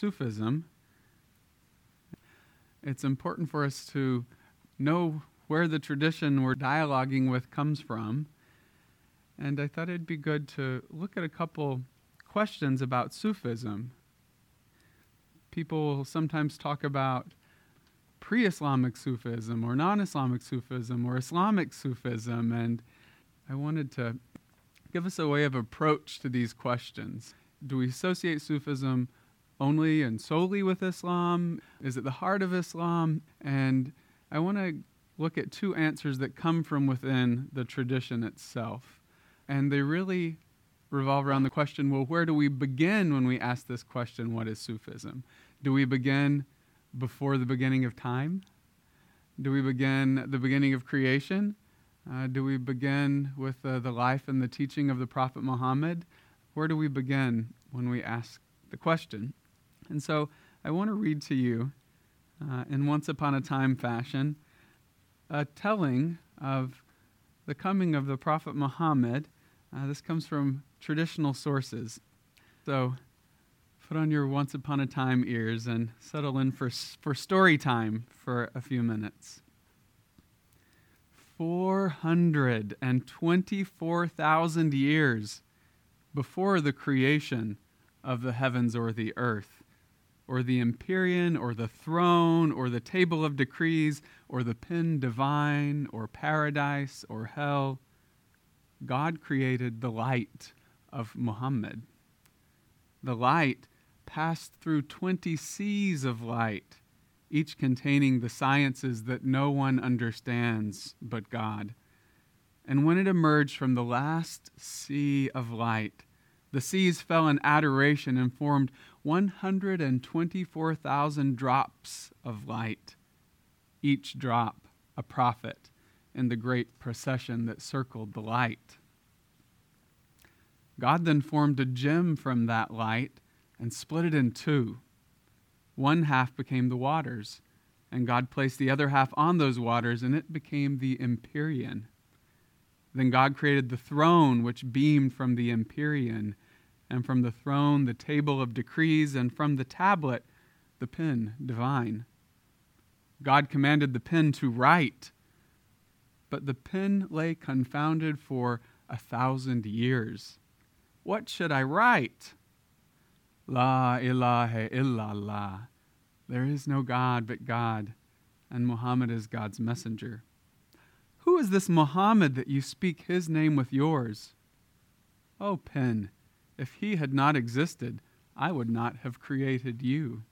Sufism, it's important for us to know where the tradition we're dialoguing with comes from. And I thought it'd be good to look at a couple questions about Sufism. People sometimes talk about pre Islamic Sufism or non Islamic Sufism or Islamic Sufism, and I wanted to give us a way of approach to these questions. Do we associate Sufism only and solely with Islam? Is it the heart of Islam? And I want to look at two answers that come from within the tradition itself. And they really revolve around the question well, where do we begin when we ask this question, what is Sufism? Do we begin before the beginning of time? Do we begin at the beginning of creation? Uh, do we begin with uh, the life and the teaching of the Prophet Muhammad? Where do we begin when we ask the question? And so I want to read to you, uh, in once upon a time fashion, a telling of the coming of the Prophet Muhammad. Uh, this comes from traditional sources. So put on your once upon a time ears and settle in for, for story time for a few minutes. 424,000 years before the creation of the heavens or the earth, or the empyrean, or the throne, or the table of decrees, or the pen divine, or paradise, or hell, God created the light of Muhammad. The light passed through 20 seas of light, each containing the sciences that no one understands but God. And when it emerged from the last sea of light, the seas fell in adoration and formed 124,000 drops of light, each drop a prophet in the great procession that circled the light. God then formed a gem from that light and split it in two. One half became the waters, and God placed the other half on those waters, and it became the Empyrean. Then God created the throne, which beamed from the Empyrean, and from the throne the table of decrees, and from the tablet the pen divine. God commanded the pen to write, but the pen lay confounded for a thousand years. What should I write? La ilaha illallah. There is no God but God, and Muhammad is God's messenger. Who is this Muhammad that you speak his name with yours? O oh, pen, if he had not existed, I would not have created you.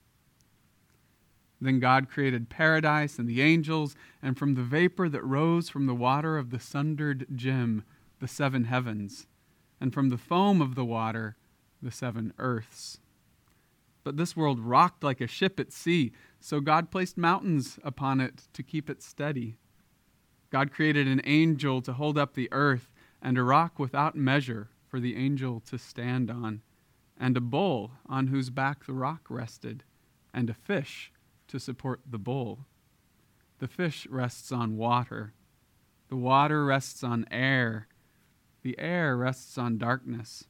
Then God created paradise and the angels, and from the vapor that rose from the water of the sundered gem, the seven heavens, and from the foam of the water, the seven earths. But this world rocked like a ship at sea, so God placed mountains upon it to keep it steady. God created an angel to hold up the earth, and a rock without measure for the angel to stand on, and a bull on whose back the rock rested, and a fish to support the bull. The fish rests on water, the water rests on air, the air rests on darkness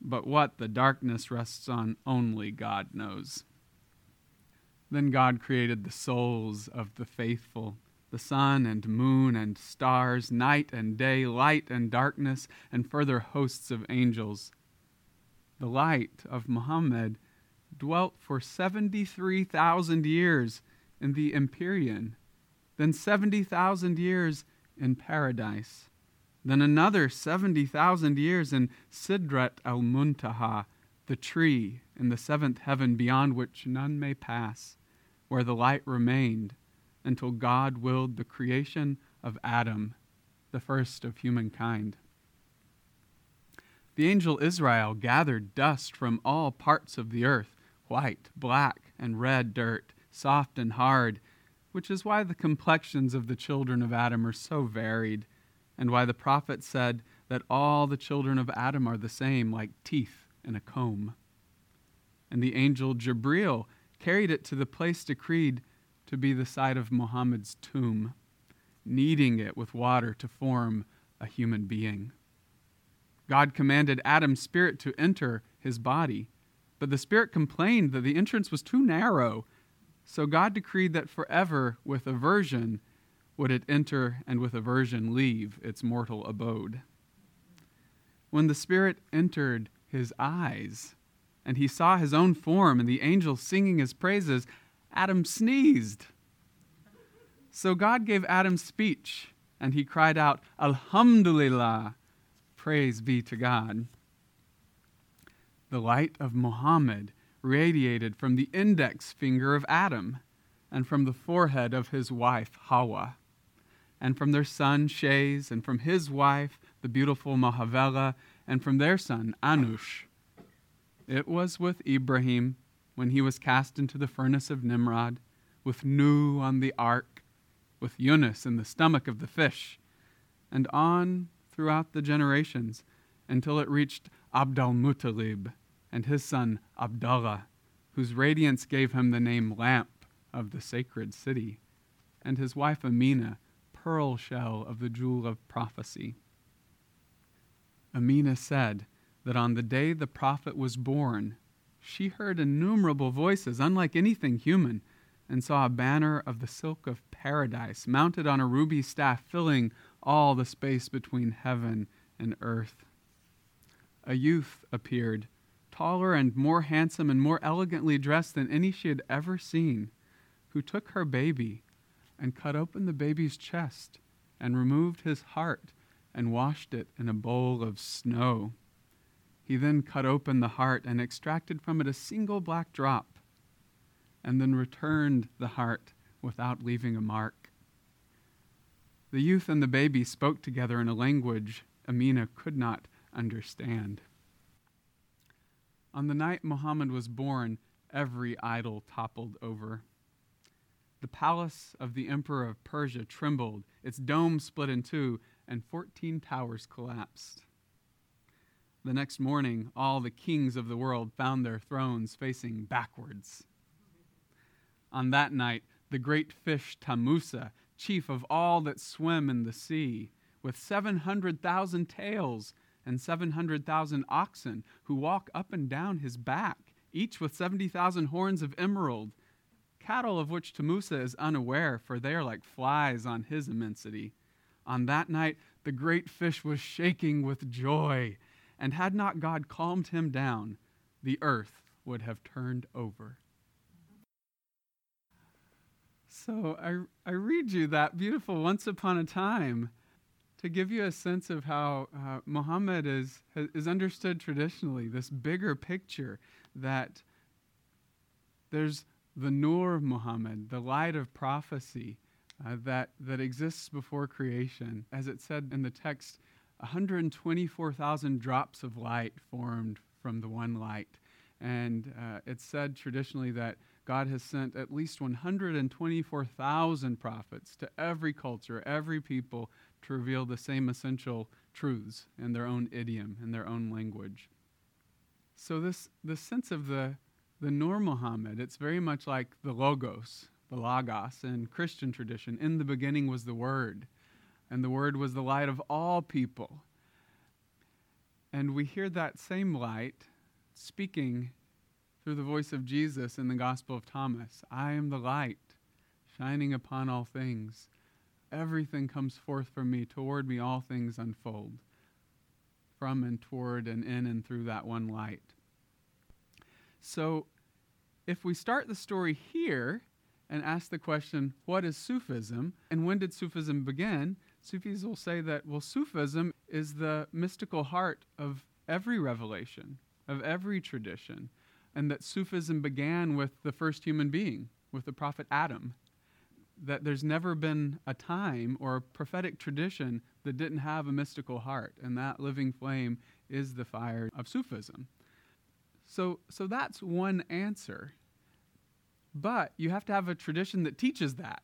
but what the darkness rests on, only God knows. Then God created the souls of the faithful, the sun and moon and stars, night and day, light and darkness, and further hosts of angels. The light of Muhammad dwelt for 73,000 years in the Empyrean, then 70,000 years in paradise then another 70,000 years in Sidrat al Muntaha, the tree in the seventh heaven beyond which none may pass, where the light remained until God willed the creation of Adam, the first of humankind. The angel Azrael gathered dust from all parts of the earth white, black, and red dirt, soft and hard, which is why the complexions of the children of Adam are so varied and why the prophet said that all the children of Adam are the same, like teeth in a comb. And the angel Jibril carried it to the place decreed to be the site of Muhammad's tomb, kneading it with water to form a human being. God commanded Adam's spirit to enter his body, but the spirit complained that the entrance was too narrow. So God decreed that forever, with aversion, would it enter and with aversion leave its mortal abode. When the Spirit entered his eyes, and he saw his own form and the angels singing his praises, Adam sneezed. So God gave Adam speech, and he cried out, Alhamdulillah, praise be to God. The light of Muhammad radiated from the index finger of Adam and from the forehead of his wife Hawa, and from their son Shez, and from his wife, the beautiful Mahavela, and from their son Anush. It was with Ibrahim when he was cast into the furnace of Nimrod, with Nu on the ark, with Yunus in the stomach of the fish, and on throughout the generations until it reached Abdal Muttalib and his son Abdallah, whose radiance gave him the name Lamp of the sacred city, and his wife Amina, pearl shell of the jewel of prophecy. Amina said that on the day the prophet was born, she heard innumerable voices, unlike anything human, and saw a banner of the silk of paradise mounted on a ruby staff, filling all the space between heaven and earth. A youth appeared, taller and more handsome and more elegantly dressed than any she had ever seen, who took her baby and cut open the baby's chest and removed his heart and washed it in a bowl of snow. He then cut open the heart and extracted from it a single black drop, and then returned the heart without leaving a mark. The youth and the baby spoke together in a language Amina could not understand. On the night Muhammad was born, every idol toppled over. The palace of the emperor of Persia trembled, its dome split in two, and 14 towers collapsed. The next morning, all the kings of the world found their thrones facing backwards. On that night, the great fish Tamusa, chief of all that swim in the sea, with 700,000 tails and 700,000 oxen who walk up and down his back, each with 70,000 horns of emerald, cattle of which Tamusa is unaware, for they are like flies on his immensity. On that night, the great fish was shaking with joy, and had not God calmed him down, the earth would have turned over. So I, I read you that beautiful once upon a time to give you a sense of how uh, Muhammad is, is understood traditionally, this bigger picture that there's the Nur of Muhammad, the light of prophecy uh, that, that exists before creation. As it said in the text, 124,000 drops of light formed from the one light. And uh, it's said traditionally that God has sent at least 124,000 prophets to every culture, every people, to reveal the same essential truths in their own idiom, in their own language. So this, this sense of the, the Nur Muhammad, it's very much like the Logos, the Logos in Christian tradition. In the beginning was the Word, and the Word was the light of all people. And we hear that same light speaking through the voice of Jesus in the Gospel of Thomas I am the light, shining upon all things. Everything comes forth from me. Toward me, all things unfold. From and toward and in and through that one light. So, if we start the story here and ask the question, what is Sufism and when did Sufism begin? Sufis will say that, well, Sufism is the mystical heart of every revelation, of every tradition and that Sufism began with the first human being, with the prophet Adam. That there's never been a time or a prophetic tradition that didn't have a mystical heart, and that living flame is the fire of Sufism. So, so that's one answer. But you have to have a tradition that teaches that.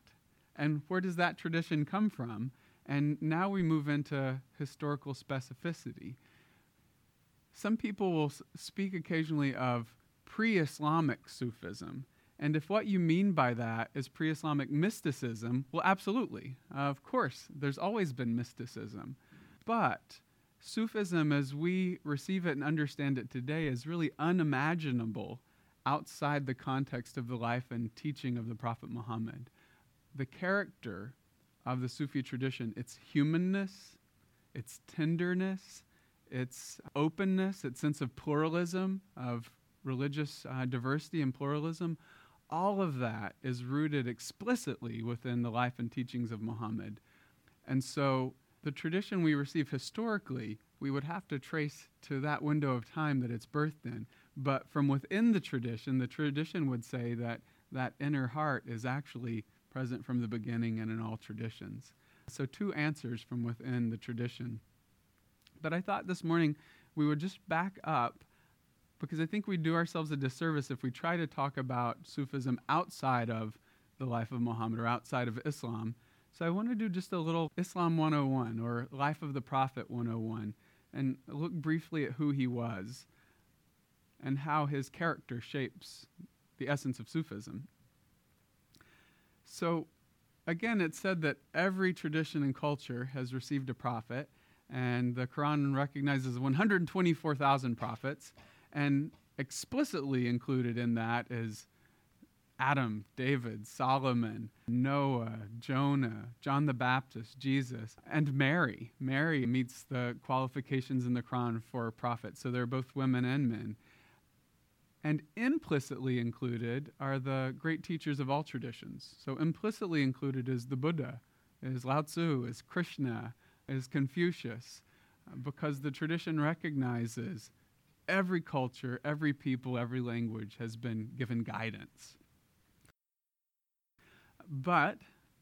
And where does that tradition come from? And now we move into historical specificity. Some people will speak occasionally of pre Islamic Sufism. And if what you mean by that is pre Islamic mysticism, well, absolutely. Uh, of course, there's always been mysticism. But Sufism, as we receive it and understand it today, is really unimaginable outside the context of the life and teaching of the Prophet Muhammad. The character of the Sufi tradition, its humanness, its tenderness, its openness, its sense of pluralism, of religious uh, diversity and pluralism, all of that is rooted explicitly within the life and teachings of Muhammad. And so the tradition we receive historically, we would have to trace to that window of time that it's birthed in. But from within the tradition, the tradition would say that that inner heart is actually present from the beginning and in all traditions. So, two answers from within the tradition. But I thought this morning we would just back up because I think we do ourselves a disservice if we try to talk about Sufism outside of the life of Muhammad or outside of Islam. So I want to do just a little Islam 101 or Life of the Prophet 101 and look briefly at who he was and how his character shapes the essence of Sufism. So, again, it's said that every tradition and culture has received a prophet, and the Quran recognizes 124,000 prophets. And explicitly included in that is Adam, David, Solomon, Noah, Jonah, John the Baptist, Jesus, and Mary. Mary meets the qualifications in the Quran for a prophet, so they're both women and men. And implicitly included are the great teachers of all traditions. So implicitly included is the Buddha, is Lao Tzu, is Krishna, is Confucius, uh, because the tradition recognizes every culture, every people, every language has been given guidance. But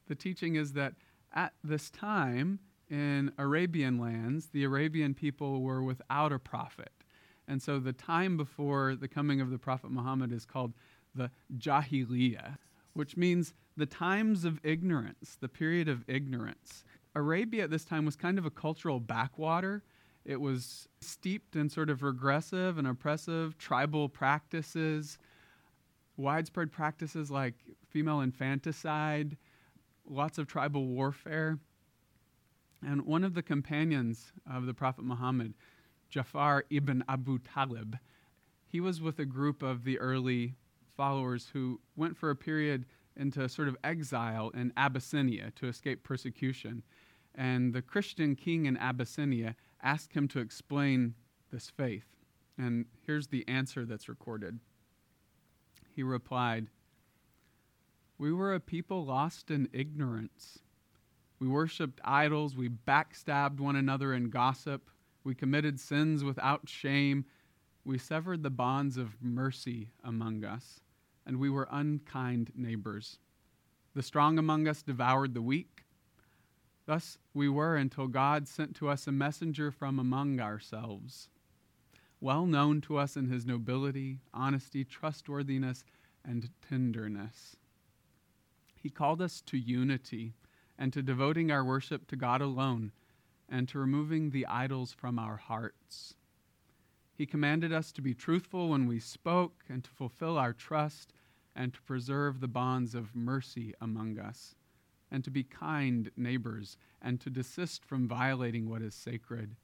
the teaching is that at this time in Arabian lands, the Arabian people were without a prophet. And so the time before the coming of the Prophet Muhammad is called the Jahiliyyah, which means the times of ignorance, the period of ignorance. Arabia at this time was kind of a cultural backwater it was steeped in sort of regressive and oppressive tribal practices, widespread practices like female infanticide, lots of tribal warfare. And one of the companions of the Prophet Muhammad, Jafar ibn Abu Talib, he was with a group of the early followers who went for a period into sort of exile in Abyssinia to escape persecution. And the Christian king in Abyssinia asked him to explain this faith. And here's the answer that's recorded. He replied, We were a people lost in ignorance. We worshiped idols, we backstabbed one another in gossip, we committed sins without shame, we severed the bonds of mercy among us, and we were unkind neighbors. The strong among us devoured the weak Thus we were until God sent to us a messenger from among ourselves, well known to us in his nobility, honesty, trustworthiness, and tenderness. He called us to unity and to devoting our worship to God alone and to removing the idols from our hearts. He commanded us to be truthful when we spoke and to fulfill our trust and to preserve the bonds of mercy among us and to be kind neighbors, and to desist from violating what is sacred.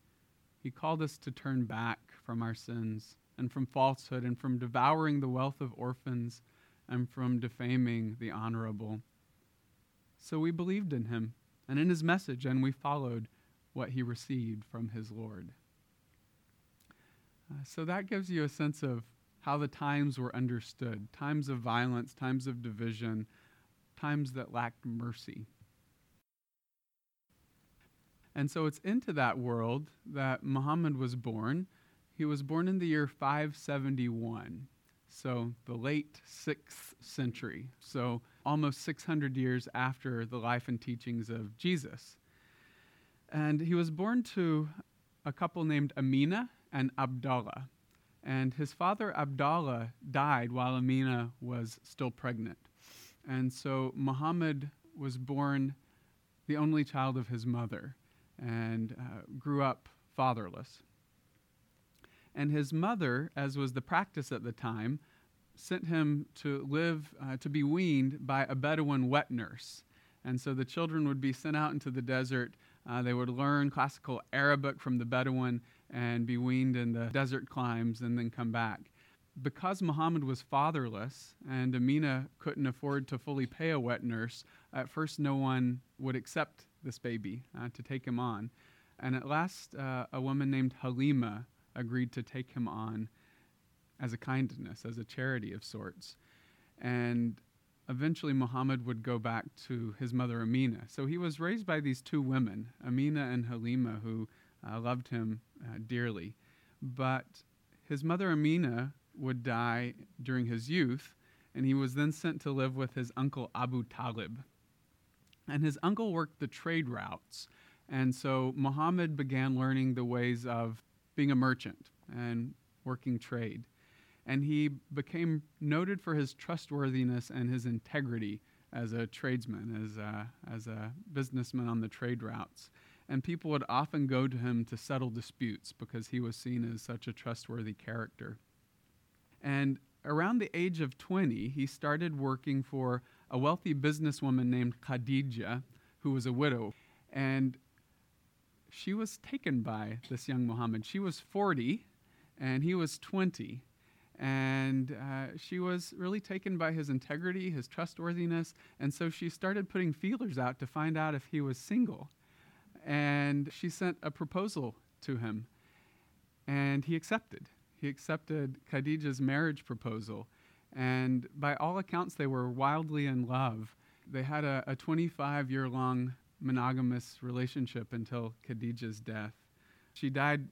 He called us to turn back from our sins, and from falsehood, and from devouring the wealth of orphans, and from defaming the honorable. So we believed in him and in his message, and we followed what he received from his Lord. Uh, so that gives you a sense of how the times were understood times of violence, times of division, times that lacked mercy. And so it's into that world that Muhammad was born. He was born in the year 571, so the late 6th century, so almost 600 years after the life and teachings of Jesus. And he was born to a couple named Amina and Abdallah. And his father Abdallah died while Amina was still pregnant. And so Muhammad was born the only child of his mother and uh, grew up fatherless. And his mother, as was the practice at the time, sent him to live, uh, to be weaned by a Bedouin wet nurse. And so the children would be sent out into the desert Uh, they would learn classical Arabic from the Bedouin and be weaned in the desert climes and then come back. Because Muhammad was fatherless and Amina couldn't afford to fully pay a wet nurse, at first no one would accept this baby uh, to take him on. And at last, uh, a woman named Halima agreed to take him on as a kindness, as a charity of sorts. And eventually Muhammad would go back to his mother Amina. So he was raised by these two women, Amina and Halima, who uh, loved him uh, dearly. But his mother Amina would die during his youth, and he was then sent to live with his uncle Abu Talib. And his uncle worked the trade routes. And so Muhammad began learning the ways of being a merchant and working trade and he became noted for his trustworthiness and his integrity as a tradesman, as a, as a businessman on the trade routes. And people would often go to him to settle disputes because he was seen as such a trustworthy character. And around the age of 20, he started working for a wealthy businesswoman named Khadija, who was a widow. And she was taken by this young Muhammad. She was 40 and he was 20 and uh, she was really taken by his integrity, his trustworthiness, and so she started putting feelers out to find out if he was single. And she sent a proposal to him, and he accepted. He accepted Khadija's marriage proposal, and by all accounts, they were wildly in love. They had a, a 25 year long monogamous relationship until Khadija's death. She died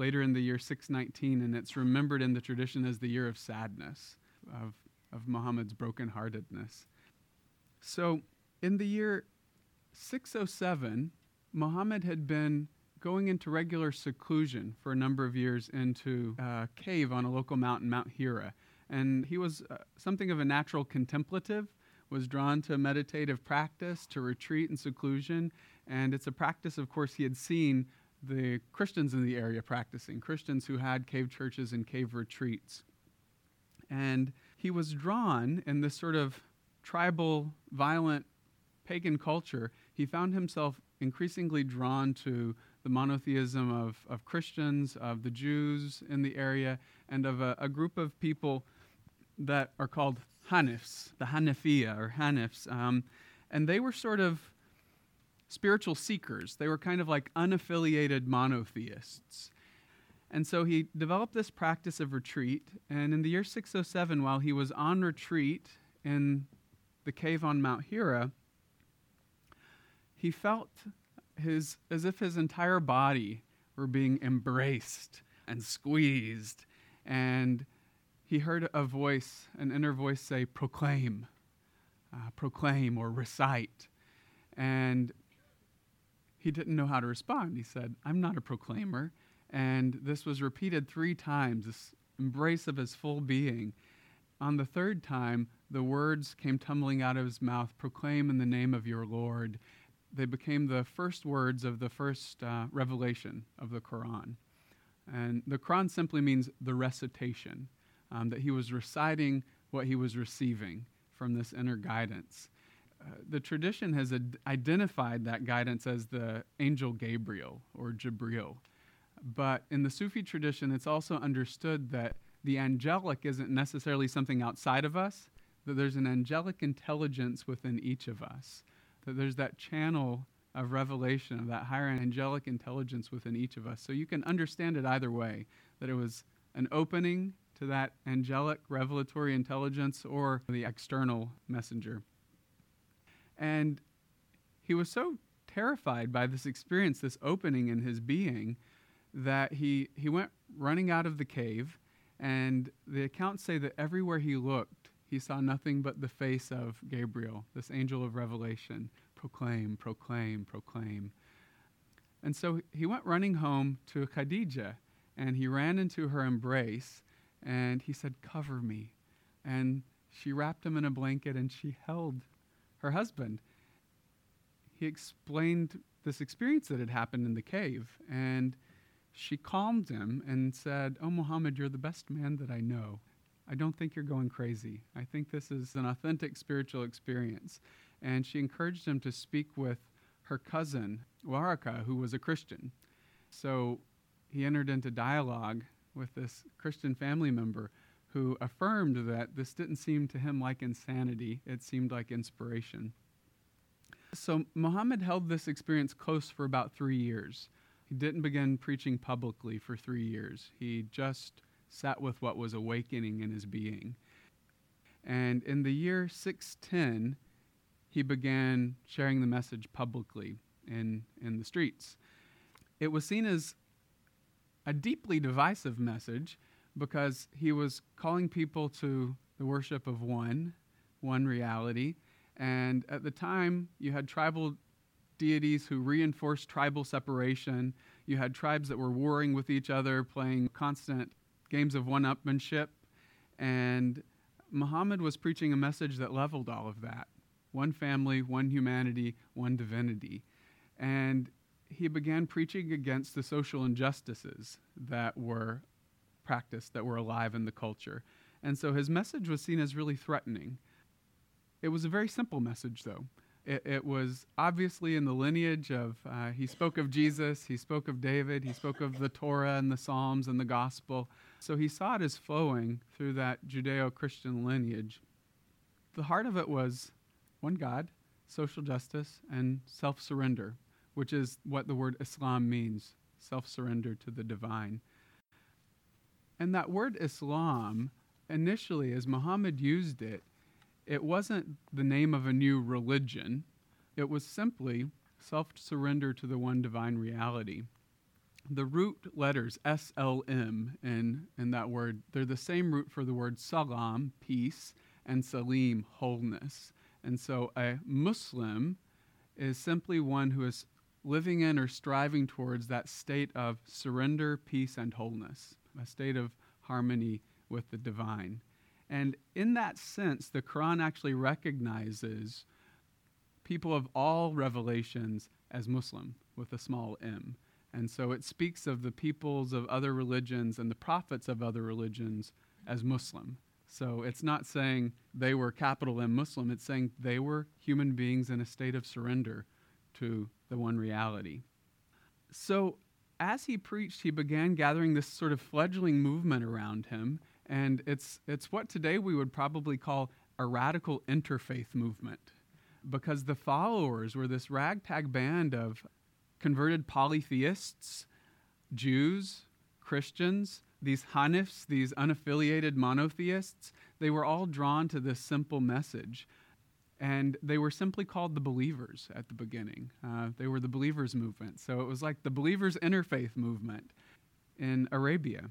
later in the year 619, and it's remembered in the tradition as the year of sadness, of, of Muhammad's brokenheartedness. So, in the year 607, Muhammad had been going into regular seclusion for a number of years into a cave on a local mountain, Mount Hira. And he was uh, something of a natural contemplative, was drawn to meditative practice, to retreat and seclusion. And it's a practice, of course, he had seen the Christians in the area practicing, Christians who had cave churches and cave retreats. And he was drawn in this sort of tribal, violent, pagan culture. He found himself increasingly drawn to the monotheism of, of Christians, of the Jews in the area, and of a, a group of people that are called Hanifs, the Hanafiya or Hanifs. Um, and they were sort of spiritual seekers. They were kind of like unaffiliated monotheists. And so he developed this practice of retreat. And in the year 607, while he was on retreat in the cave on Mount Hira, he felt his, as if his entire body were being embraced and squeezed. And he heard a voice, an inner voice say, proclaim, uh, proclaim or recite. And he didn't know how to respond. He said, I'm not a proclaimer. And this was repeated three times, this embrace of his full being. On the third time, the words came tumbling out of his mouth Proclaim in the name of your Lord. They became the first words of the first uh, revelation of the Quran. And the Quran simply means the recitation, um, that he was reciting what he was receiving from this inner guidance the tradition has ad- identified that guidance as the angel Gabriel or Jibril. But in the Sufi tradition, it's also understood that the angelic isn't necessarily something outside of us, that there's an angelic intelligence within each of us, that there's that channel of revelation, of that higher angelic intelligence within each of us. So you can understand it either way that it was an opening to that angelic revelatory intelligence or the external messenger. And he was so terrified by this experience, this opening in his being, that he, he went running out of the cave. And the accounts say that everywhere he looked, he saw nothing but the face of Gabriel, this angel of revelation. Proclaim, proclaim, proclaim. And so he went running home to Khadijah and he ran into her embrace and he said, Cover me. And she wrapped him in a blanket and she held her husband, he explained this experience that had happened in the cave. And she calmed him and said, Oh, Muhammad, you're the best man that I know. I don't think you're going crazy. I think this is an authentic spiritual experience. And she encouraged him to speak with her cousin, Waraka, who was a Christian. So he entered into dialogue with this Christian family member who affirmed that this didn't seem to him like insanity, it seemed like inspiration. So Muhammad held this experience close for about three years. He didn't begin preaching publicly for three years. He just sat with what was awakening in his being. And in the year 610, he began sharing the message publicly in, in the streets. It was seen as a deeply divisive message because he was calling people to the worship of one, one reality. And at the time, you had tribal deities who reinforced tribal separation. You had tribes that were warring with each other, playing constant games of one upmanship. And Muhammad was preaching a message that leveled all of that one family, one humanity, one divinity. And he began preaching against the social injustices that were practiced, that were alive in the culture. And so his message was seen as really threatening. It was a very simple message, though. It, it was obviously in the lineage of, uh, he spoke of Jesus, he spoke of David, he spoke of the Torah and the Psalms and the Gospel. So he saw it as flowing through that Judeo Christian lineage. The heart of it was one God, social justice, and self surrender which is what the word Islam means self surrender to the divine. And that word Islam, initially, as Muhammad used it, it wasn't the name of a new religion, it was simply self surrender to the one divine reality. The root letters SLM in, in that word, they're the same root for the word salam, peace, and salim, wholeness. And so a Muslim is simply one who is living in or striving towards that state of surrender, peace, and wholeness, a state of harmony with the divine. And in that sense, the Quran actually recognizes people of all revelations as Muslim with a small m. And so it speaks of the peoples of other religions and the prophets of other religions as Muslim. So it's not saying they were capital M Muslim, it's saying they were human beings in a state of surrender to the one reality. So, as he preached, he began gathering this sort of fledgling movement around him, and it's, it's what today we would probably call a radical interfaith movement, because the followers were this ragtag band of converted polytheists, Jews, Christians, these Hanifs, these unaffiliated monotheists, they were all drawn to this simple message and they were simply called the believers at the beginning. Uh, they were the believers movement. So it was like the believers interfaith movement in Arabia.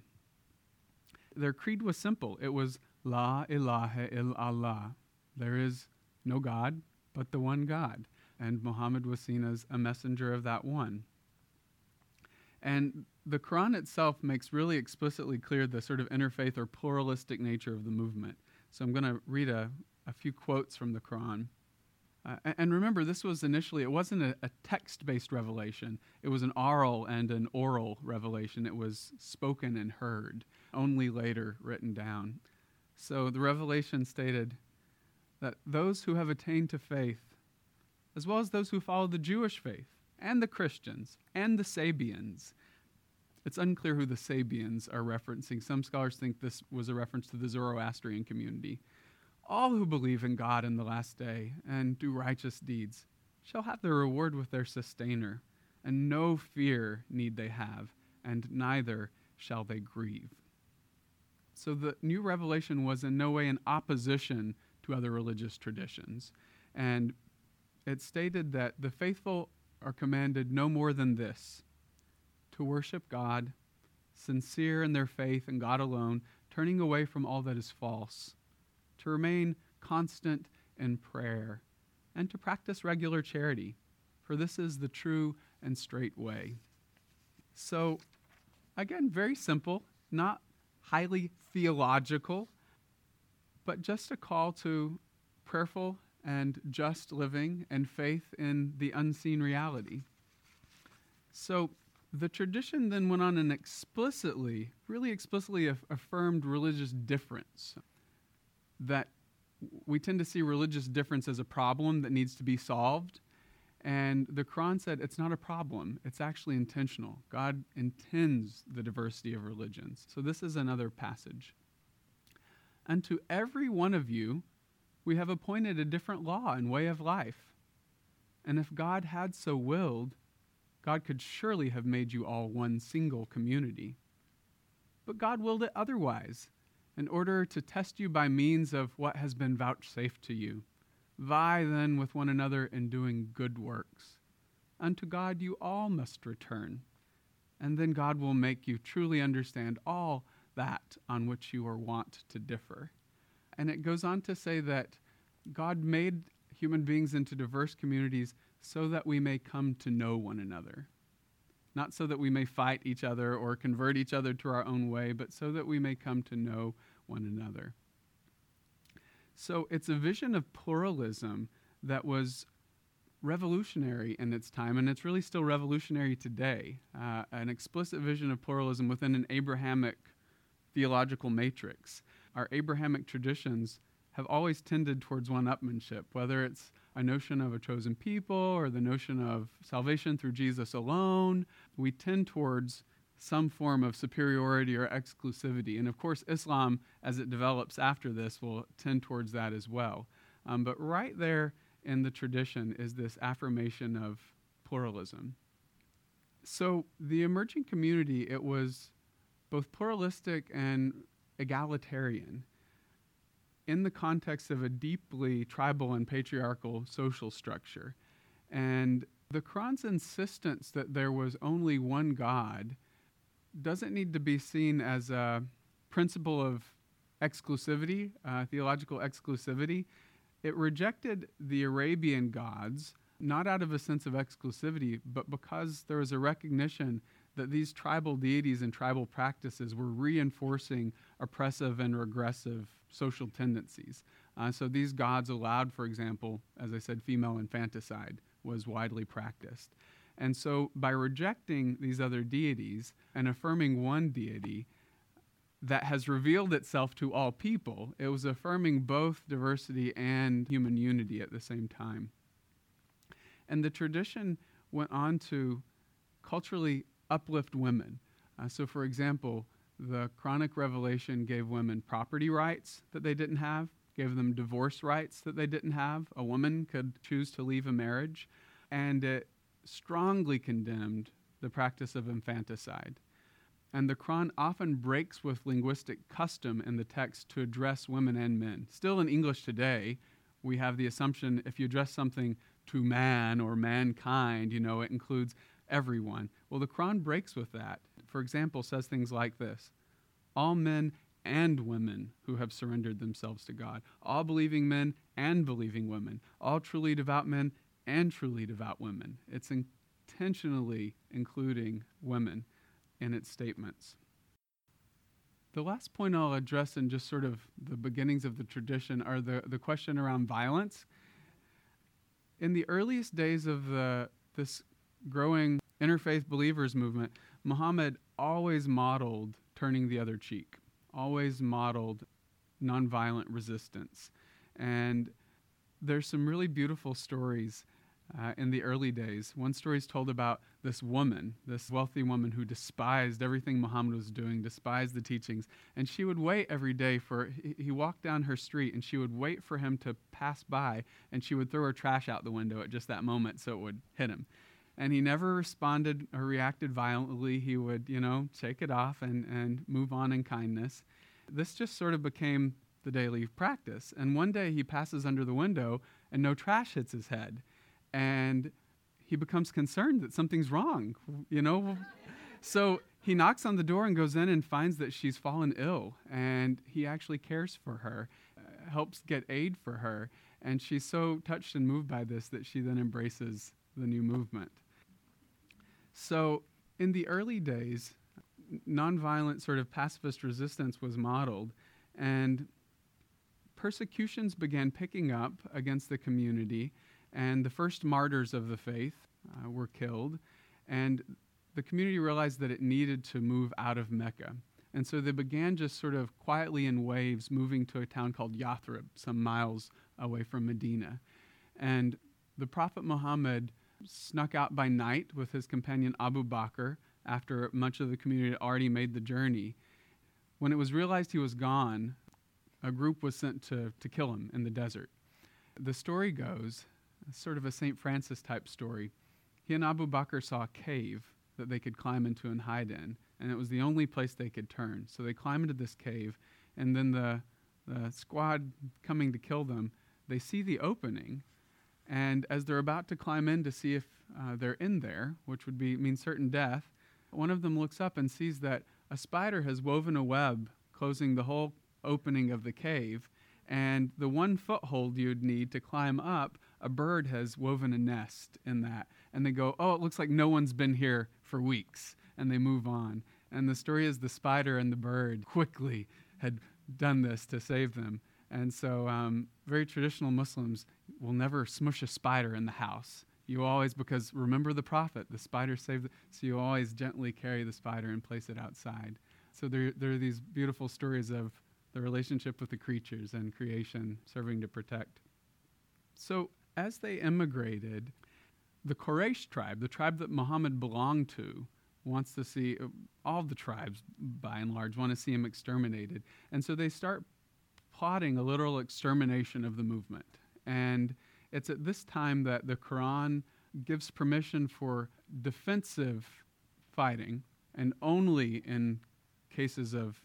Their creed was simple it was La ilaha illallah. There is no God but the one God. And Muhammad was seen as a messenger of that one. And the Quran itself makes really explicitly clear the sort of interfaith or pluralistic nature of the movement. So I'm going to read a, a few quotes from the Quran. Uh, and remember, this was initially, it wasn't a, a text based revelation. It was an oral and an oral revelation. It was spoken and heard, only later written down. So the revelation stated that those who have attained to faith, as well as those who follow the Jewish faith, and the Christians, and the Sabians, it's unclear who the Sabians are referencing. Some scholars think this was a reference to the Zoroastrian community all who believe in God in the last day and do righteous deeds shall have their reward with their sustainer, and no fear need they have, and neither shall they grieve. So the new revelation was in no way in opposition to other religious traditions. And it stated that the faithful are commanded no more than this to worship God, sincere in their faith in God alone, turning away from all that is false to remain constant in prayer, and to practice regular charity, for this is the true and straight way. So, again, very simple, not highly theological, but just a call to prayerful and just living and faith in the unseen reality. So, the tradition then went on and explicitly, really explicitly affirmed religious difference that we tend to see religious difference as a problem that needs to be solved. And the Quran said it's not a problem, it's actually intentional. God intends the diversity of religions. So this is another passage. And to every one of you, we have appointed a different law and way of life. And if God had so willed, God could surely have made you all one single community. But God willed it otherwise, in order to test you by means of what has been vouchsafed to you. Vie then with one another in doing good works. Unto God you all must return, and then God will make you truly understand all that on which you are wont to differ. And it goes on to say that God made human beings into diverse communities so that we may come to know one another. Not so that we may fight each other or convert each other to our own way, but so that we may come to know one another. So it's a vision of pluralism that was revolutionary in its time, and it's really still revolutionary today. Uh, an explicit vision of pluralism within an Abrahamic theological matrix. Our Abrahamic traditions have always tended towards one upmanship, whether it's a notion of a chosen people or the notion of salvation through Jesus alone. We tend towards some form of superiority or exclusivity. And of course, Islam, as it develops after this, will tend towards that as well. Um, but right there in the tradition is this affirmation of pluralism. So the emerging community, it was both pluralistic and egalitarian in the context of a deeply tribal and patriarchal social structure. And the Quran's insistence that there was only one God doesn't need to be seen as a principle of exclusivity, uh, theological exclusivity. It rejected the Arabian gods, not out of a sense of exclusivity, but because there was a recognition that these tribal deities and tribal practices were reinforcing oppressive and regressive social tendencies. Uh, so these gods allowed, for example, as I said, female infanticide was widely practiced. And so by rejecting these other deities and affirming one deity that has revealed itself to all people, it was affirming both diversity and human unity at the same time. And the tradition went on to culturally uplift women. Uh, so, for example, the Quranic revelation gave women property rights that they didn't have, gave them divorce rights that they didn't have. A woman could choose to leave a marriage, and it strongly condemned the practice of infanticide. And the Quran often breaks with linguistic custom in the text to address women and men. Still in English today, we have the assumption if you address something to man or mankind, you know, it includes everyone. Well, the Quran breaks with that. For example, says things like this All men and women who have surrendered themselves to God, all believing men and believing women, all truly devout men and truly devout women. It's intentionally including women in its statements. The last point I'll address in just sort of the beginnings of the tradition are the, the question around violence. In the earliest days of the, this growing interfaith believers movement, Muhammad always modeled turning the other cheek, always modeled nonviolent resistance. And there's some really beautiful stories uh, in the early days. One story is told about this woman, this wealthy woman who despised everything Muhammad was doing, despised the teachings, and she would wait every day for he, he walked down her street and she would wait for him to pass by and she would throw her trash out the window at just that moment so it would hit him and he never responded or reacted violently. He would, you know, shake it off and, and move on in kindness. This just sort of became the daily practice. And one day he passes under the window and no trash hits his head. And he becomes concerned that something's wrong, you know? so he knocks on the door and goes in and finds that she's fallen ill. And he actually cares for her, uh, helps get aid for her. And she's so touched and moved by this that she then embraces the new movement. So, in the early days, nonviolent sort of pacifist resistance was modeled, and persecutions began picking up against the community, and the first martyrs of the faith uh, were killed, and the community realized that it needed to move out of Mecca. And so they began just sort of quietly in waves moving to a town called Yathrib, some miles away from Medina. And the Prophet Muhammad snuck out by night with his companion Abu Bakr after much of the community had already made the journey. When it was realized he was gone, a group was sent to, to kill him in the desert. The story goes, sort of a St. Francis type story. He and Abu Bakr saw a cave that they could climb into and hide in, and it was the only place they could turn. So they climb into this cave, and then the, the squad coming to kill them, they see the opening, and as they're about to climb in to see if uh, they're in there, which would be mean certain death, one of them looks up and sees that a spider has woven a web closing the whole opening of the cave, and the one foothold you'd need to climb up, a bird has woven a nest in that. And they go, Oh, it looks like no one's been here for weeks. And they move on. And the story is the spider and the bird quickly had done this to save them. And so, um, very traditional Muslims will never smush a spider in the house. You always, because remember the prophet, the spider saved, the, so you always gently carry the spider and place it outside. So there, there are these beautiful stories of the relationship with the creatures and creation serving to protect. So, as they immigrated, the Quraysh tribe, the tribe that Muhammad belonged to, wants to see uh, all the tribes, by and large, want to see him exterminated. And so they start plotting a literal extermination of the movement. And it's at this time that the Quran gives permission for defensive fighting and only in cases of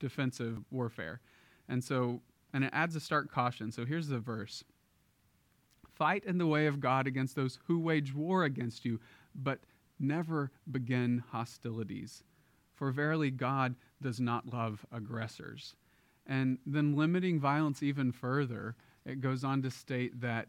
defensive warfare. And so, and it adds a stark caution. So here's the verse Fight in the way of God against those who wage war against you, but never begin hostilities. For verily God does not love aggressors. And then limiting violence even further, it goes on to state that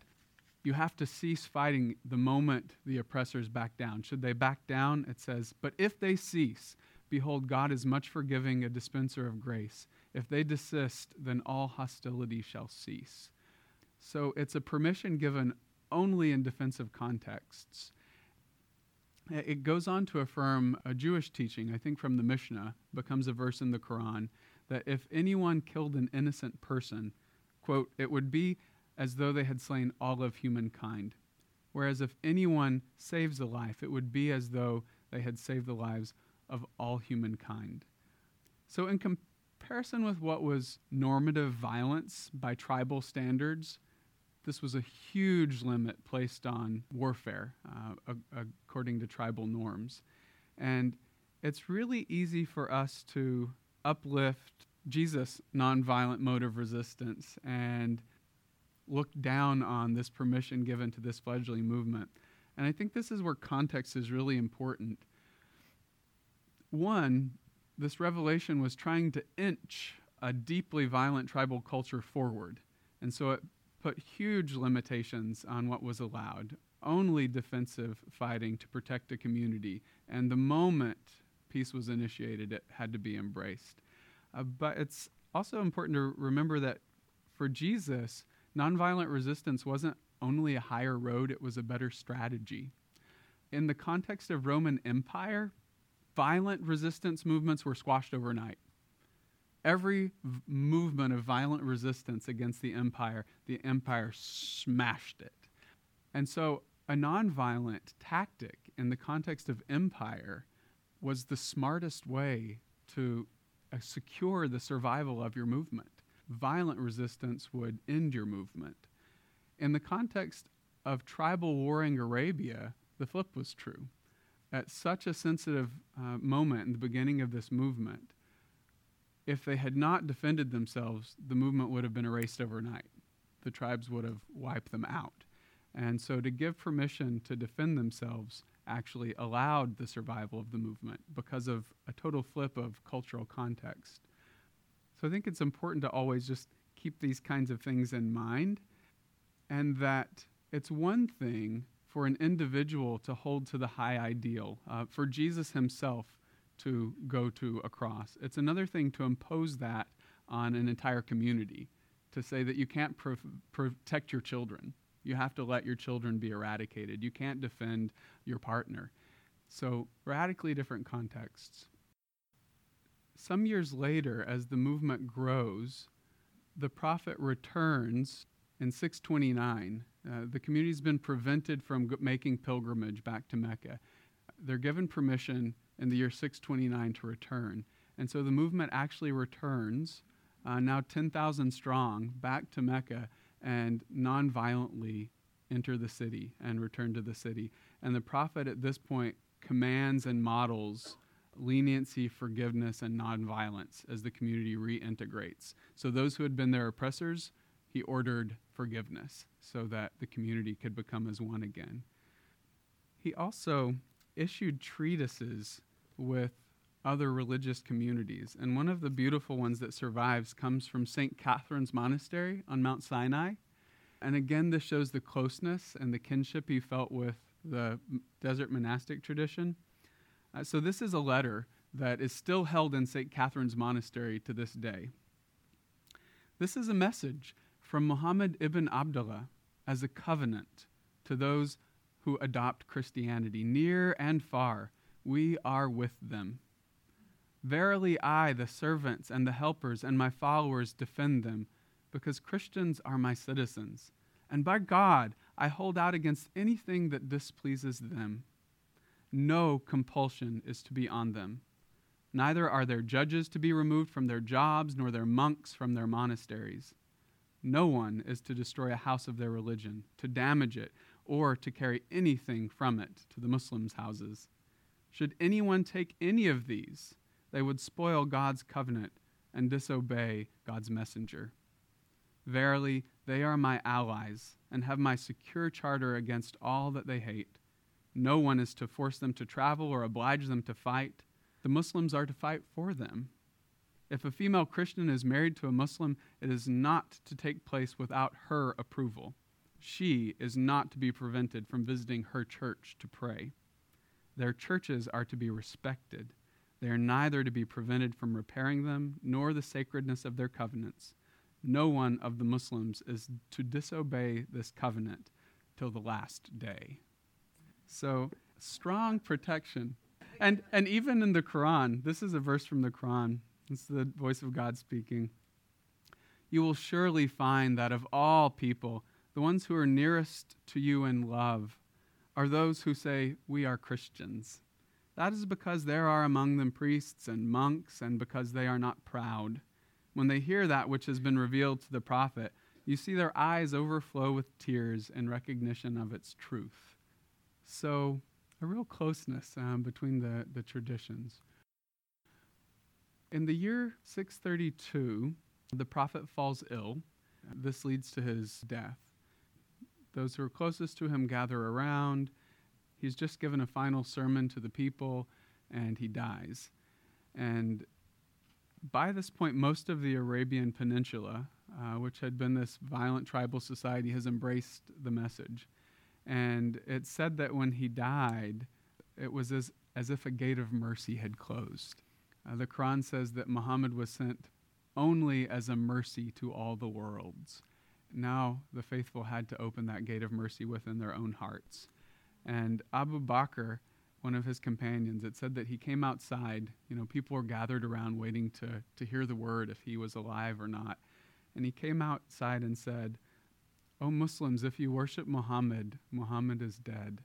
you have to cease fighting the moment the oppressors back down. Should they back down, it says, but if they cease, Behold, God is much forgiving, a dispenser of grace. If they desist, then all hostility shall cease. So it's a permission given only in defensive contexts. It goes on to affirm a Jewish teaching, I think from the Mishnah, becomes a verse in the Quran, that if anyone killed an innocent person, quote, it would be as though they had slain all of humankind. Whereas if anyone saves a life, it would be as though they had saved the lives of all humankind. So, in comparison with what was normative violence by tribal standards, this was a huge limit placed on warfare uh, according to tribal norms. And it's really easy for us to uplift Jesus' nonviolent mode of resistance and look down on this permission given to this fledgling movement. And I think this is where context is really important. One, this revelation was trying to inch a deeply violent tribal culture forward. And so it put huge limitations on what was allowed only defensive fighting to protect a community. And the moment peace was initiated, it had to be embraced. Uh, but it's also important to remember that for Jesus, nonviolent resistance wasn't only a higher road, it was a better strategy. In the context of Roman Empire, violent resistance movements were squashed overnight. Every movement of violent resistance against the empire, the empire smashed it. And so, a nonviolent tactic in the context of empire was the smartest way to uh, secure the survival of your movement. Violent resistance would end your movement. In the context of tribal warring Arabia, the flip was true at such a sensitive uh, moment in the beginning of this movement, if they had not defended themselves, the movement would have been erased overnight. The tribes would have wiped them out. And so to give permission to defend themselves actually allowed the survival of the movement because of a total flip of cultural context. So I think it's important to always just keep these kinds of things in mind and that it's one thing for an individual to hold to the high ideal, uh, for Jesus himself to go to a cross. It's another thing to impose that on an entire community, to say that you can't pro- protect your children. You have to let your children be eradicated. You can't defend your partner. So, radically different contexts. Some years later, as the movement grows, the prophet returns in 629 Uh, the community's been prevented from g- making pilgrimage back to Mecca. They're given permission in the year 629 to return. And so the movement actually returns, uh, now 10,000 strong, back to Mecca and non-violently enter the city and return to the city. And the prophet at this point commands and models leniency, forgiveness, and nonviolence as the community reintegrates. So those who had been their oppressors, he ordered forgiveness so that the community could become as one again. He also issued treatises with other religious communities. And one of the beautiful ones that survives comes from St. Catherine's Monastery on Mount Sinai. And again, this shows the closeness and the kinship he felt with the desert monastic tradition. Uh, so, this is a letter that is still held in St. Catherine's Monastery to this day. This is a message from Muhammad ibn Abdullah as a covenant to those who adopt Christianity, near and far. We are with them. Verily, I, the servants and the helpers and my followers, defend them because Christians are my citizens. And by God, I hold out against anything that displeases them. No compulsion is to be on them. Neither are their judges to be removed from their jobs, nor their monks from their monasteries. No one is to destroy a house of their religion, to damage it, or to carry anything from it to the Muslims' houses. Should anyone take any of these, they would spoil God's covenant and disobey God's messenger. Verily, they are my allies and have my secure charter against all that they hate. No one is to force them to travel or oblige them to fight. The Muslims are to fight for them. If a female Christian is married to a Muslim, it is not to take place without her approval. She is not to be prevented from visiting her church to pray. Their churches are to be respected. They are neither to be prevented from repairing them, nor the sacredness of their covenants no one of the Muslims is to disobey this covenant till the last day. So, strong protection. And, and even in the Quran, this is a verse from the Quran, it's the voice of God speaking. You will surely find that of all people, the ones who are nearest to you in love are those who say, We are Christians. That is because there are among them priests and monks, and because they are not proud when they hear that which has been revealed to the prophet, you see their eyes overflow with tears in recognition of its truth. So, a real closeness um, between the, the traditions. In the year 632, the prophet falls ill. This leads to his death. Those who are closest to him gather around. He's just given a final sermon to the people, and he dies. And by this point, most of the Arabian Peninsula, uh, which had been this violent tribal society, has embraced the message. And it's said that when he died, it was as, as if a gate of mercy had closed. Uh, the Quran says that Muhammad was sent only as a mercy to all the worlds. Now the faithful had to open that gate of mercy within their own hearts. And Abu Bakr one of his companions, it said that he came outside. You know, people were gathered around waiting to, to hear the word if he was alive or not. And he came outside and said, O Muslims, if you worship Muhammad, Muhammad is dead.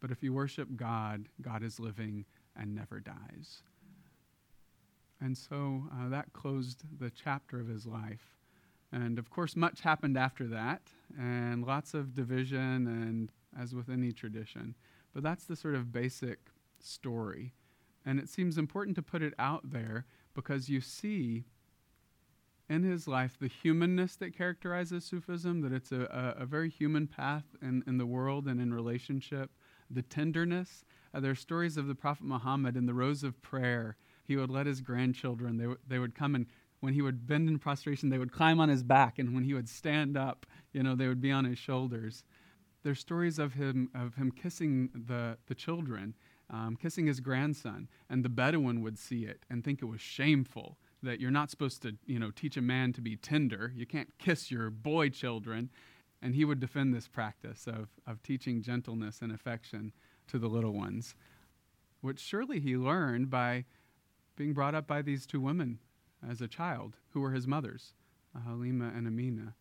But if you worship God, God is living and never dies. And so uh, that closed the chapter of his life. And of course, much happened after that, and lots of division, and as with any tradition. But that's the sort of basic story. And it seems important to put it out there because you see in his life the humanness that characterizes Sufism, that it's a, a, a very human path in, in the world and in relationship, the tenderness. Uh, there are stories of the Prophet Muhammad in the rows of prayer. He would let his grandchildren, they, w- they would come and when he would bend in prostration, they would climb on his back, and when he would stand up, you know, they would be on his shoulders. There's stories of him of him kissing the the children, um, kissing his grandson, and the Bedouin would see it and think it was shameful that you're not supposed to you know teach a man to be tender. You can't kiss your boy children, and he would defend this practice of of teaching gentleness and affection to the little ones, which surely he learned by being brought up by these two women as a child who were his mothers, Halima and Amina.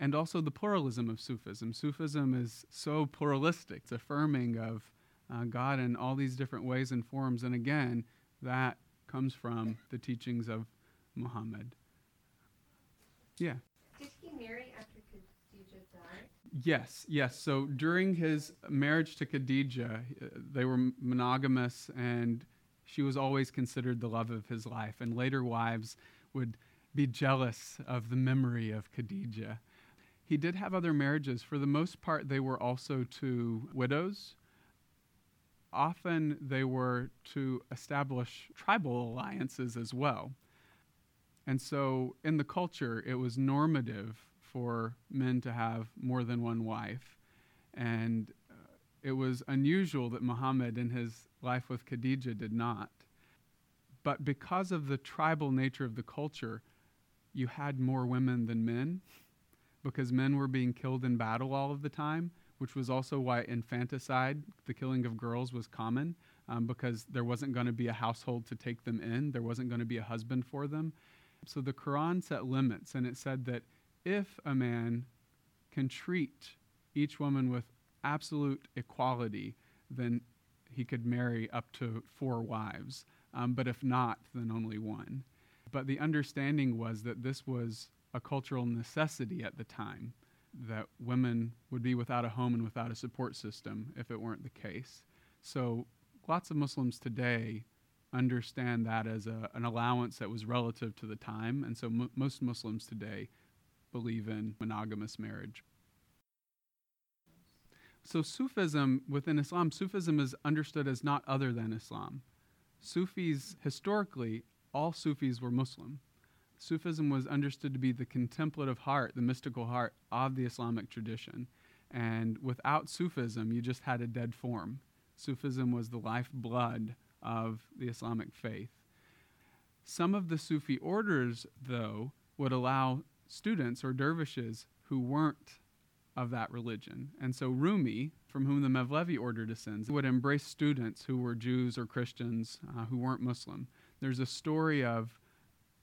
and also the pluralism of Sufism. Sufism is so pluralistic, it's affirming of uh, God in all these different ways and forms. And again, that comes from the teachings of Muhammad. Yeah. Did he marry after Khadijah died? Yes, yes. So during his marriage to Khadijah, uh, they were monogamous, and she was always considered the love of his life. And later wives would be jealous of the memory of Khadijah. He did have other marriages. For the most part, they were also to widows. Often they were to establish tribal alliances as well. And so in the culture, it was normative for men to have more than one wife. And it was unusual that Muhammad in his life with Khadijah did not. But because of the tribal nature of the culture, you had more women than men because men were being killed in battle all of the time, which was also why infanticide, the killing of girls, was common um, because there wasn't going to be a household to take them in, there wasn't going to be a husband for them. So the Quran set limits, and it said that if a man can treat each woman with absolute equality, then he could marry up to four wives. Um, but if not, then only one. But the understanding was that this was a cultural necessity at the time, that women would be without a home and without a support system if it weren't the case. So lots of Muslims today understand that as a, an allowance that was relative to the time. And so m- most Muslims today believe in monogamous marriage. So, Sufism within Islam, Sufism is understood as not other than Islam. Sufis, historically, all Sufis were Muslim. Sufism was understood to be the contemplative heart, the mystical heart of the Islamic tradition. And without Sufism, you just had a dead form. Sufism was the lifeblood of the Islamic faith. Some of the Sufi orders, though, would allow students or dervishes who weren't of that religion. And so Rumi, from whom the Mevlevi order descends, would embrace students who were Jews or Christians uh, who weren't Muslim. There's a story of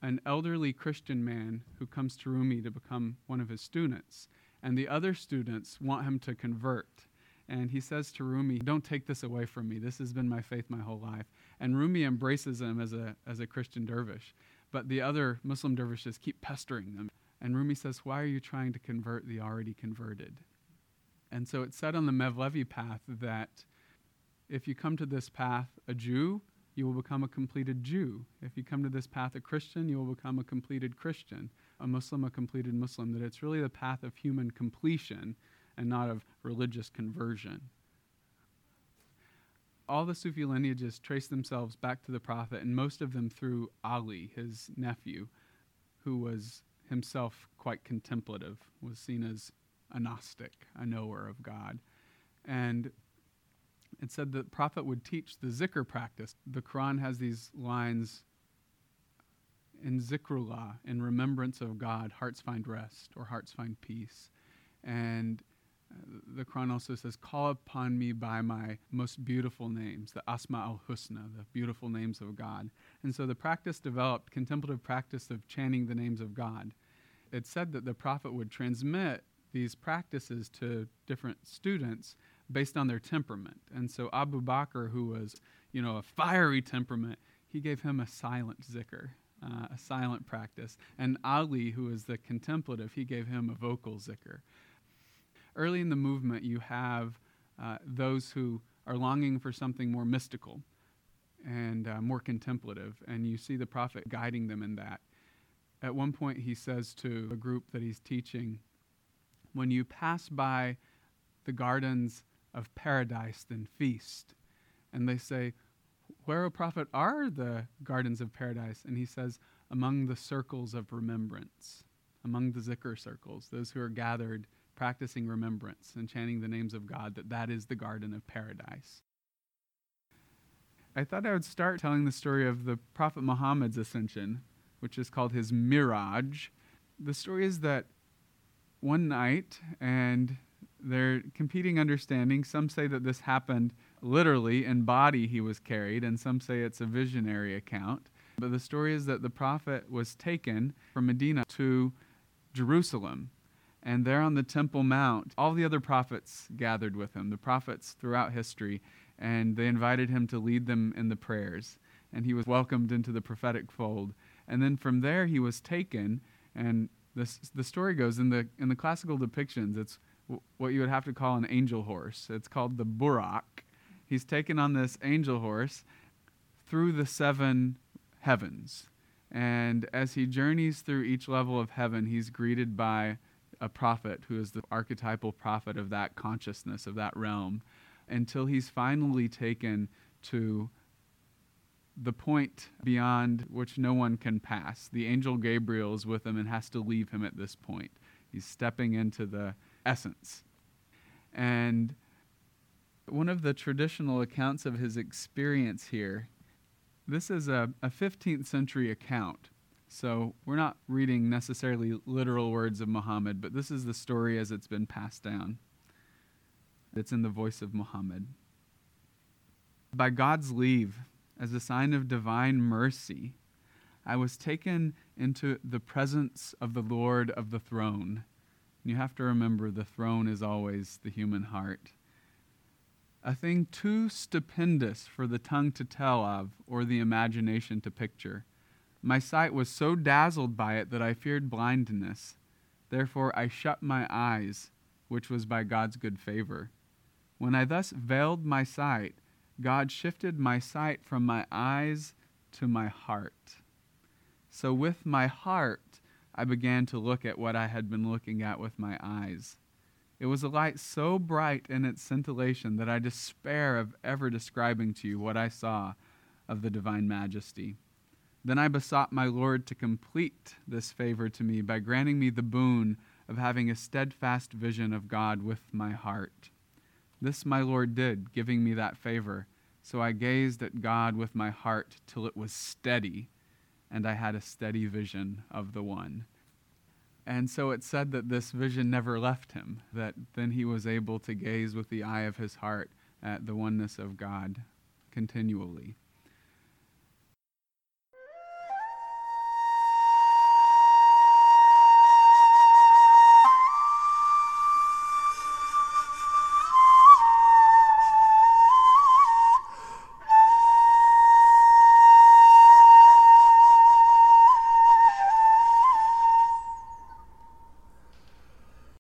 an elderly Christian man who comes to Rumi to become one of his students, and the other students want him to convert. And he says to Rumi, Don't take this away from me. This has been my faith my whole life. And Rumi embraces him as a, as a Christian dervish. But the other Muslim dervishes keep pestering them. And Rumi says, Why are you trying to convert the already converted? And so it's said on the Mevlevi path that if you come to this path a Jew, you will become a completed Jew. If you come to this path a Christian, you will become a completed Christian. A Muslim, a completed Muslim. That it's really the path of human completion and not of religious conversion. All the Sufi lineages trace themselves back to the Prophet, and most of them through Ali, his nephew, who was himself quite contemplative, was seen as a Gnostic, a knower of God. And it said the Prophet would teach the zikr practice. The Quran has these lines in zikrullah, in remembrance of God, hearts find rest or hearts find peace. And the Quran also says, Call upon me by my most beautiful names, the Asma al Husna, the beautiful names of God. And so the practice developed, contemplative practice of chanting the names of God. It said that the Prophet would transmit these practices to different students based on their temperament. And so Abu Bakr, who was, you know, a fiery temperament, he gave him a silent zikr, uh, a silent practice. And Ali, who was the contemplative, he gave him a vocal zikr early in the movement, you have uh, those who are longing for something more mystical and uh, more contemplative, and you see the prophet guiding them in that. At one point, he says to a group that he's teaching, When you pass by the gardens of paradise, then feast. And they say, Where, O prophet, are the gardens of paradise? And he says, Among the circles of remembrance, among the zikr circles, those who are gathered practicing remembrance and chanting the names of God, that that is the garden of paradise. I thought I would start telling the story of the Prophet Muhammad's ascension, which is called his Miraj. The story is that one night, and they're competing understanding. Some say that this happened literally in body he was carried, and some say it's a visionary account. But the story is that the prophet was taken from Medina to Jerusalem And there on the Temple Mount, all the other prophets gathered with him, the prophets throughout history, and they invited him to lead them in the prayers. And he was welcomed into the prophetic fold. And then from there, he was taken, and this, the story goes in the, in the classical depictions, it's w- what you would have to call an angel horse. It's called the Burak. He's taken on this angel horse through the seven heavens. And as he journeys through each level of heaven, he's greeted by a prophet who is the archetypal prophet of that consciousness, of that realm, until he's finally taken to the point beyond which no one can pass. The angel Gabriel is with him and has to leave him at this point. He's stepping into the essence. And one of the traditional accounts of his experience here, this is a, a 15th century account. So we're not reading necessarily literal words of Muhammad, but this is the story as it's been passed down. It's in the voice of Muhammad. By God's leave, as a sign of divine mercy, I was taken into the presence of the Lord of the throne. You have to remember the throne is always the human heart. A thing too stupendous for the tongue to tell of or the imagination to picture. My sight was so dazzled by it that I feared blindness. Therefore I shut my eyes, which was by God's good favor. When I thus veiled my sight, God shifted my sight from my eyes to my heart. So with my heart, I began to look at what I had been looking at with my eyes. It was a light so bright in its scintillation that I despair of ever describing to you what I saw of the divine majesty. Then I besought my Lord to complete this favor to me by granting me the boon of having a steadfast vision of God with my heart. This my Lord did, giving me that favor. So I gazed at God with my heart till it was steady, and I had a steady vision of the one. And so it said that this vision never left him, that then he was able to gaze with the eye of his heart at the oneness of God continually.